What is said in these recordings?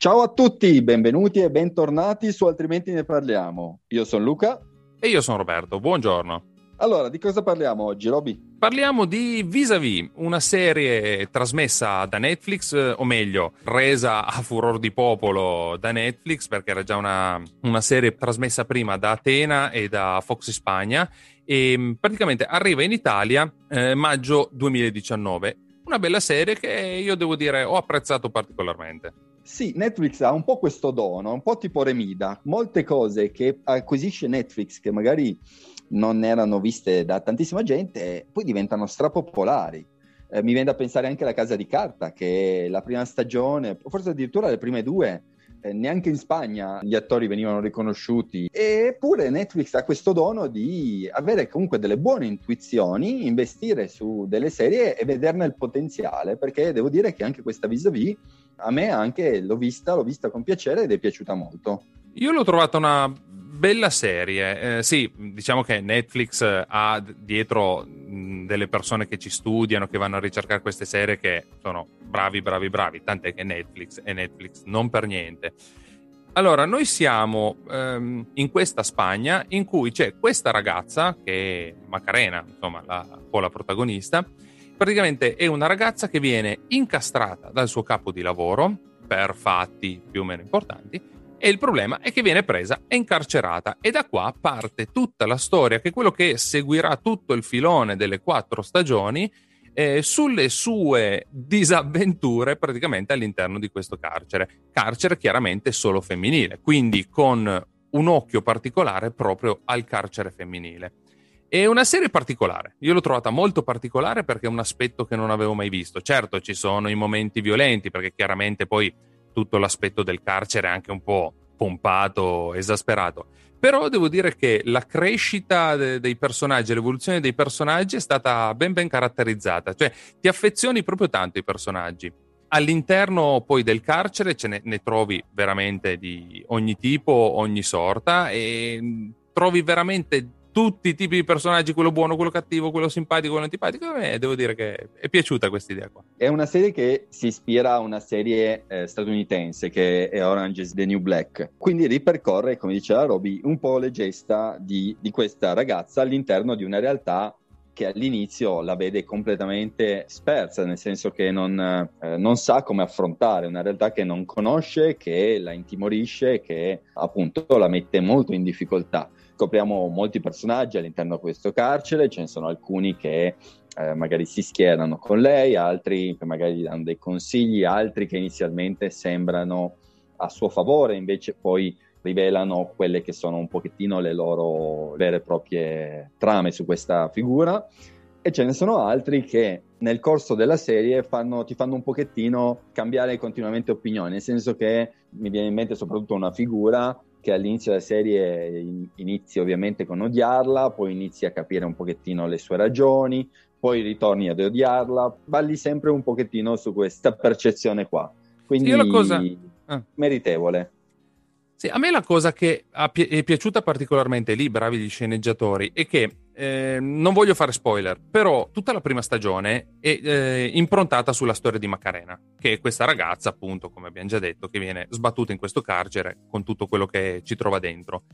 Ciao a tutti, benvenuti e bentornati su Altrimenti ne parliamo. Io sono Luca. E io sono Roberto, buongiorno. Allora, di cosa parliamo oggi, Roby? Parliamo di Vis-a-Vis, una serie trasmessa da Netflix, o meglio, resa a furor di popolo da Netflix, perché era già una, una serie trasmessa prima da Atena e da Fox Spagna, e praticamente arriva in Italia eh, maggio 2019. Una bella serie che io devo dire ho apprezzato particolarmente. Sì, Netflix ha un po' questo dono, un po' tipo Remida, molte cose che acquisisce Netflix che magari non erano viste da tantissima gente, poi diventano strapopolari. Eh, mi viene da pensare anche alla Casa di Carta, che la prima stagione, forse addirittura le prime due, eh, neanche in Spagna gli attori venivano riconosciuti. Eppure Netflix ha questo dono di avere comunque delle buone intuizioni, investire su delle serie e vederne il potenziale, perché devo dire che anche questa vis-a-vis a me anche l'ho vista, l'ho vista con piacere ed è piaciuta molto. Io l'ho trovata una bella serie. Eh, sì, diciamo che Netflix ha dietro delle persone che ci studiano, che vanno a ricercare queste serie che sono bravi, bravi, bravi. Tant'è che Netflix è Netflix, non per niente. Allora, noi siamo ehm, in questa Spagna in cui c'è questa ragazza, che è Macarena, insomma, la, un po' la protagonista. Praticamente è una ragazza che viene incastrata dal suo capo di lavoro per fatti più o meno importanti e il problema è che viene presa e incarcerata e da qua parte tutta la storia, che è quello che seguirà tutto il filone delle quattro stagioni eh, sulle sue disavventure praticamente all'interno di questo carcere. Carcere chiaramente solo femminile, quindi con un occhio particolare proprio al carcere femminile. È una serie particolare, io l'ho trovata molto particolare perché è un aspetto che non avevo mai visto. Certo ci sono i momenti violenti perché chiaramente poi tutto l'aspetto del carcere è anche un po' pompato, esasperato. Però devo dire che la crescita de- dei personaggi, l'evoluzione dei personaggi è stata ben ben caratterizzata, cioè ti affezioni proprio tanto ai personaggi. All'interno poi del carcere ce ne, ne trovi veramente di ogni tipo, ogni sorta e trovi veramente tutti i tipi di personaggi, quello buono, quello cattivo, quello simpatico, quello antipatico. A me devo dire che è piaciuta questa idea qua. È una serie che si ispira a una serie eh, statunitense che è Orange is the New Black. Quindi ripercorre, come diceva Roby, un po' le gesta di, di questa ragazza all'interno di una realtà che all'inizio la vede completamente spersa, nel senso che non, eh, non, sa come affrontare una realtà che non conosce, che la intimorisce, che appunto la mette molto in difficoltà scopriamo molti personaggi all'interno di questo carcere, ce ne sono alcuni che eh, magari si schierano con lei, altri che magari danno dei consigli, altri che inizialmente sembrano a suo favore, invece poi rivelano quelle che sono un pochettino le loro vere e proprie trame su questa figura. E ce ne sono altri che nel corso della serie fanno, ti fanno un pochettino cambiare continuamente opinione, nel senso che mi viene in mente soprattutto una figura che all'inizio della serie inizi ovviamente con odiarla, poi inizi a capire un pochettino le sue ragioni, poi ritorni ad odiarla, balli sempre un pochettino su questa percezione qua. Quindi sì, cosa... ah. meritevole. Sì, a me la cosa che è piaciuta particolarmente lì, bravi gli sceneggiatori, è che eh, non voglio fare spoiler, però tutta la prima stagione è eh, improntata sulla storia di Macarena, che è questa ragazza, appunto, come abbiamo già detto, che viene sbattuta in questo carcere con tutto quello che ci trova dentro.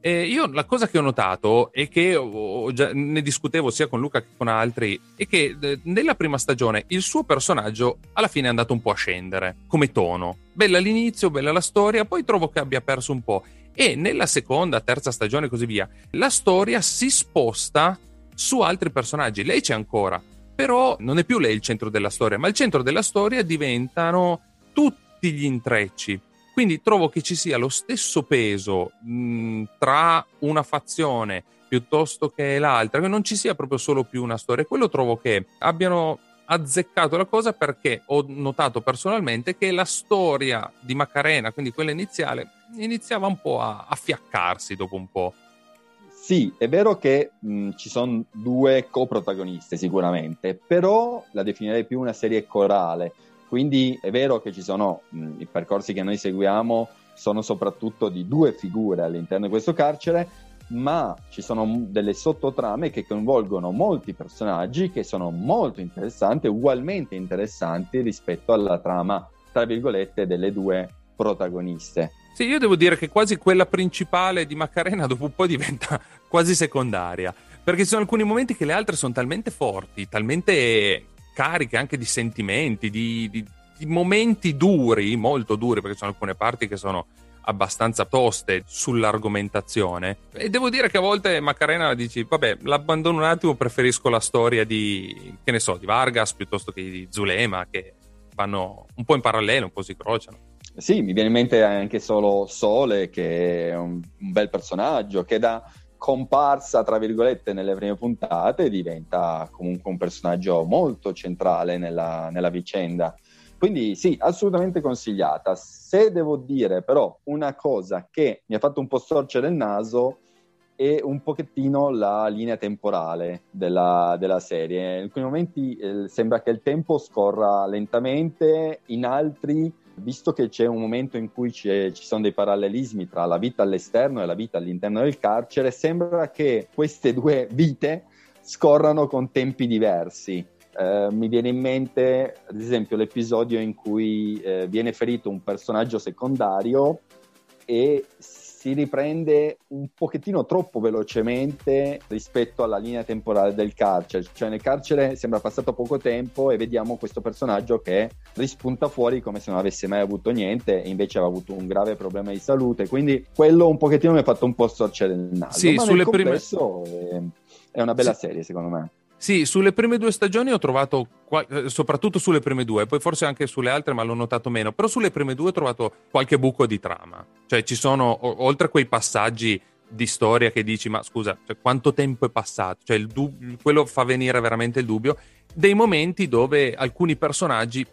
Eh, io la cosa che ho notato e che ho, già, ne discutevo sia con Luca che con altri è che nella prima stagione il suo personaggio alla fine è andato un po' a scendere come tono. Bella l'inizio, bella la storia, poi trovo che abbia perso un po'. E nella seconda, terza stagione e così via, la storia si sposta su altri personaggi. Lei c'è ancora, però non è più lei il centro della storia, ma il centro della storia diventano tutti gli intrecci quindi trovo che ci sia lo stesso peso mh, tra una fazione piuttosto che l'altra, che non ci sia proprio solo più una storia. Quello trovo che abbiano azzeccato la cosa perché ho notato personalmente che la storia di Macarena, quindi quella iniziale, iniziava un po' a, a fiaccarsi dopo un po'. Sì, è vero che mh, ci sono due coprotagoniste sicuramente, però la definirei più una serie corale quindi è vero che ci sono mh, i percorsi che noi seguiamo sono soprattutto di due figure all'interno di questo carcere, ma ci sono delle sottotrame che coinvolgono molti personaggi che sono molto interessanti, ugualmente interessanti rispetto alla trama, tra virgolette, delle due protagoniste. Sì, io devo dire che quasi quella principale di Macarena dopo un po' diventa quasi secondaria, perché ci sono alcuni momenti che le altre sono talmente forti, talmente cariche anche di sentimenti, di, di, di momenti duri, molto duri, perché ci sono alcune parti che sono abbastanza toste sull'argomentazione. E devo dire che a volte Macarena dici, vabbè, l'abbandono un attimo, preferisco la storia di, che ne so, di Vargas piuttosto che di Zulema, che vanno un po' in parallelo, un po' si crociano. Sì, mi viene in mente anche solo Sole, che è un, un bel personaggio, che da comparsa, tra virgolette, nelle prime puntate, diventa comunque un personaggio molto centrale nella, nella vicenda. Quindi sì, assolutamente consigliata. Se devo dire però una cosa che mi ha fatto un po' storcere il naso è un pochettino la linea temporale della, della serie. In alcuni momenti eh, sembra che il tempo scorra lentamente, in altri visto che c'è un momento in cui ci sono dei parallelismi tra la vita all'esterno e la vita all'interno del carcere, sembra che queste due vite scorrano con tempi diversi. Eh, mi viene in mente, ad esempio, l'episodio in cui eh, viene ferito un personaggio secondario e si riprende un pochettino troppo velocemente rispetto alla linea temporale del carcere, cioè nel carcere sembra passato poco tempo e vediamo questo personaggio che rispunta fuori come se non avesse mai avuto niente e invece aveva avuto un grave problema di salute, quindi quello un pochettino mi ha fatto un po' storcere il naso, sì, sulle prime... è, è una bella sì. serie secondo me. Sì, sulle prime due stagioni ho trovato, eh, soprattutto sulle prime due, poi forse anche sulle altre, ma l'ho notato meno, però sulle prime due ho trovato qualche buco di trama. Cioè ci sono, oltre a quei passaggi di storia che dici, ma scusa, cioè, quanto tempo è passato? Cioè dub- quello fa venire veramente il dubbio, dei momenti dove alcuni personaggi,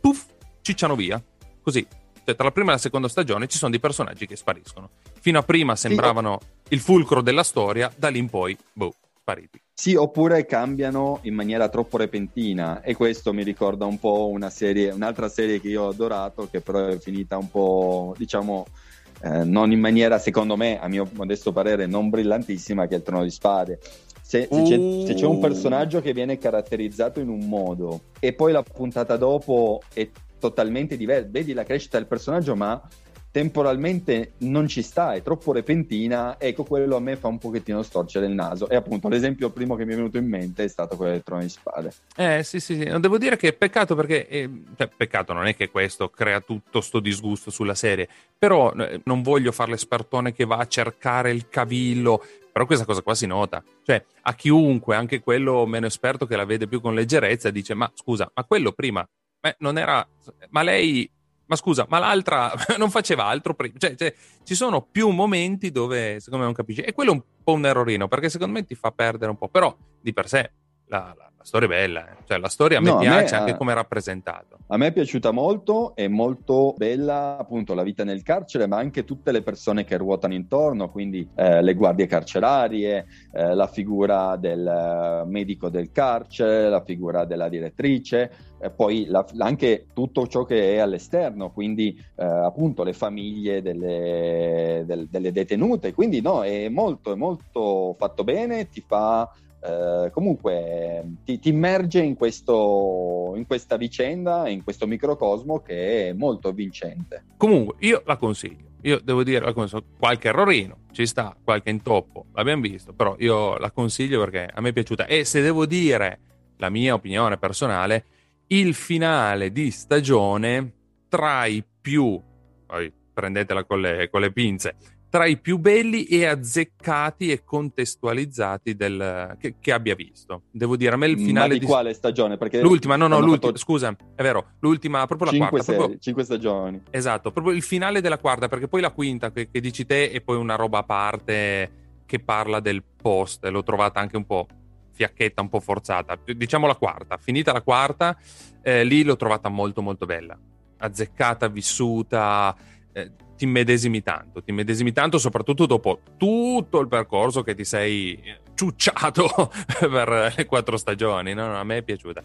puff, cicciano via, così. Cioè, tra la prima e la seconda stagione ci sono dei personaggi che spariscono. Fino a prima sembravano il fulcro della storia, da lì in poi, boh, spariti. Sì, oppure cambiano in maniera troppo repentina e questo mi ricorda un po' una serie, un'altra serie che io ho adorato che però è finita un po', diciamo, eh, non in maniera, secondo me, a mio modesto parere, non brillantissima che è il Trono di Spade. Se, se, c'è, se, c'è, un uh. personaggio che viene caratterizzato in un modo e poi la puntata dopo è totalmente diversa, vedi la crescita del personaggio ma temporalmente non ci sta, è troppo repentina, ecco quello a me fa un pochettino storcere il naso. E appunto l'esempio primo che mi è venuto in mente è stato quello del trono di spade. Eh sì sì, sì. devo dire che peccato perché, eh, cioè peccato non è che questo crea tutto sto disgusto sulla serie, però eh, non voglio fare l'espertone che va a cercare il cavillo, però questa cosa qua si nota. Cioè a chiunque, anche quello meno esperto che la vede più con leggerezza, dice ma scusa, ma quello prima... Eh, non era... Ma lei ma scusa, ma l'altra non faceva altro prima. Cioè, cioè, ci sono più momenti dove secondo me non capisci. E quello è un po' un errorino, perché secondo me ti fa perdere un po'. Però di per sé la, la, la storia è bella, eh. cioè la storia a me no, piace a me, anche come è rappresentato. A me è piaciuta molto, è molto bella appunto la vita nel carcere, ma anche tutte le persone che ruotano intorno, quindi eh, le guardie carcerarie, eh, la figura del eh, medico del carcere, la figura della direttrice, poi la, anche tutto ciò che è all'esterno, quindi eh, appunto le famiglie delle, del, delle detenute, quindi no, è molto, è molto fatto bene, ti fa eh, comunque ti, ti immerge in, questo, in questa vicenda, in questo microcosmo che è molto vincente. Comunque, io la consiglio. io devo dire qualche errorino, ci sta, qualche intoppo, l'abbiamo visto, però io la consiglio perché a me è piaciuta. E se devo dire la mia opinione personale, il finale di stagione tra i più, poi prendetela con le, con le pinze, tra i più belli e azzeccati e contestualizzati del, che, che, abbia visto. Devo dire, a me il finale Ma di, di quale stagione? Perché l'ultima, no, no, l'ultima, fatto... scusa, è vero, l'ultima, proprio la cinque quarta. Serie, proprio... Cinque stagioni. Esatto, proprio il finale della quarta, perché poi la quinta che, che dici te è poi una roba a parte che parla del post, l'ho trovata anche un po' fiacchetta, un po' forzata. Diciamo la quarta, finita la quarta, eh, lì l'ho trovata molto molto bella, azzeccata, vissuta, eh, ti medesimi tanto, ti medesimi tanto soprattutto dopo tutto il percorso che ti sei ciucciato per le quattro stagioni, no? a me è piaciuta.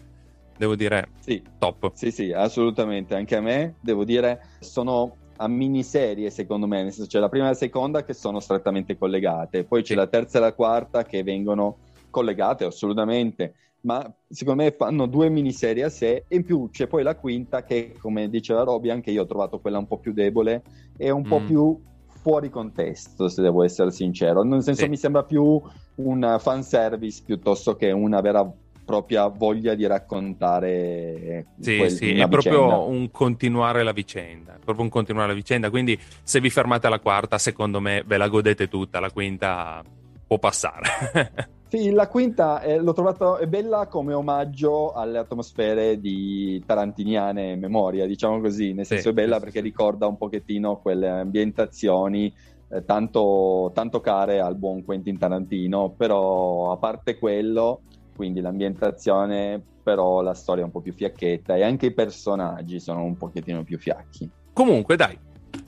Devo dire, sì. top. Sì, sì, assolutamente. Anche a me, devo dire, sono a miniserie secondo me, nel senso c'è la prima e la seconda che sono strettamente collegate, poi c'è la terza e la quarta che vengono collegate assolutamente ma secondo me fanno due miniserie a sé e in più c'è poi la quinta che come diceva Roby anche io ho trovato quella un po' più debole e un mm. po' più fuori contesto se devo essere sincero nel senso sì. mi sembra più un fanservice piuttosto che una vera propria voglia di raccontare sì, quel, sì, è vicenda. proprio un continuare la vicenda proprio un continuare la vicenda quindi se vi fermate alla quarta secondo me ve la godete tutta la quinta può passare Sì, la quinta eh, l'ho trovata bella come omaggio alle atmosfere di Tarantiniane memoria, diciamo così, nel senso sì, è bella sì, perché sì. ricorda un pochettino quelle ambientazioni eh, tanto, tanto care al buon Quentin Tarantino, però a parte quello, quindi l'ambientazione, però la storia è un po' più fiacchetta e anche i personaggi sono un pochettino più fiacchi. Comunque, dai,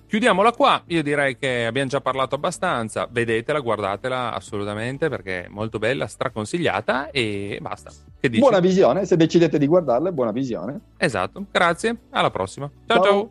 Chiudiamola qua, io direi che abbiamo già parlato abbastanza, vedetela, guardatela assolutamente perché è molto bella, straconsigliata e basta. Buona visione, se decidete di guardarla, buona visione. Esatto, grazie, alla prossima. ciao. ciao. ciao.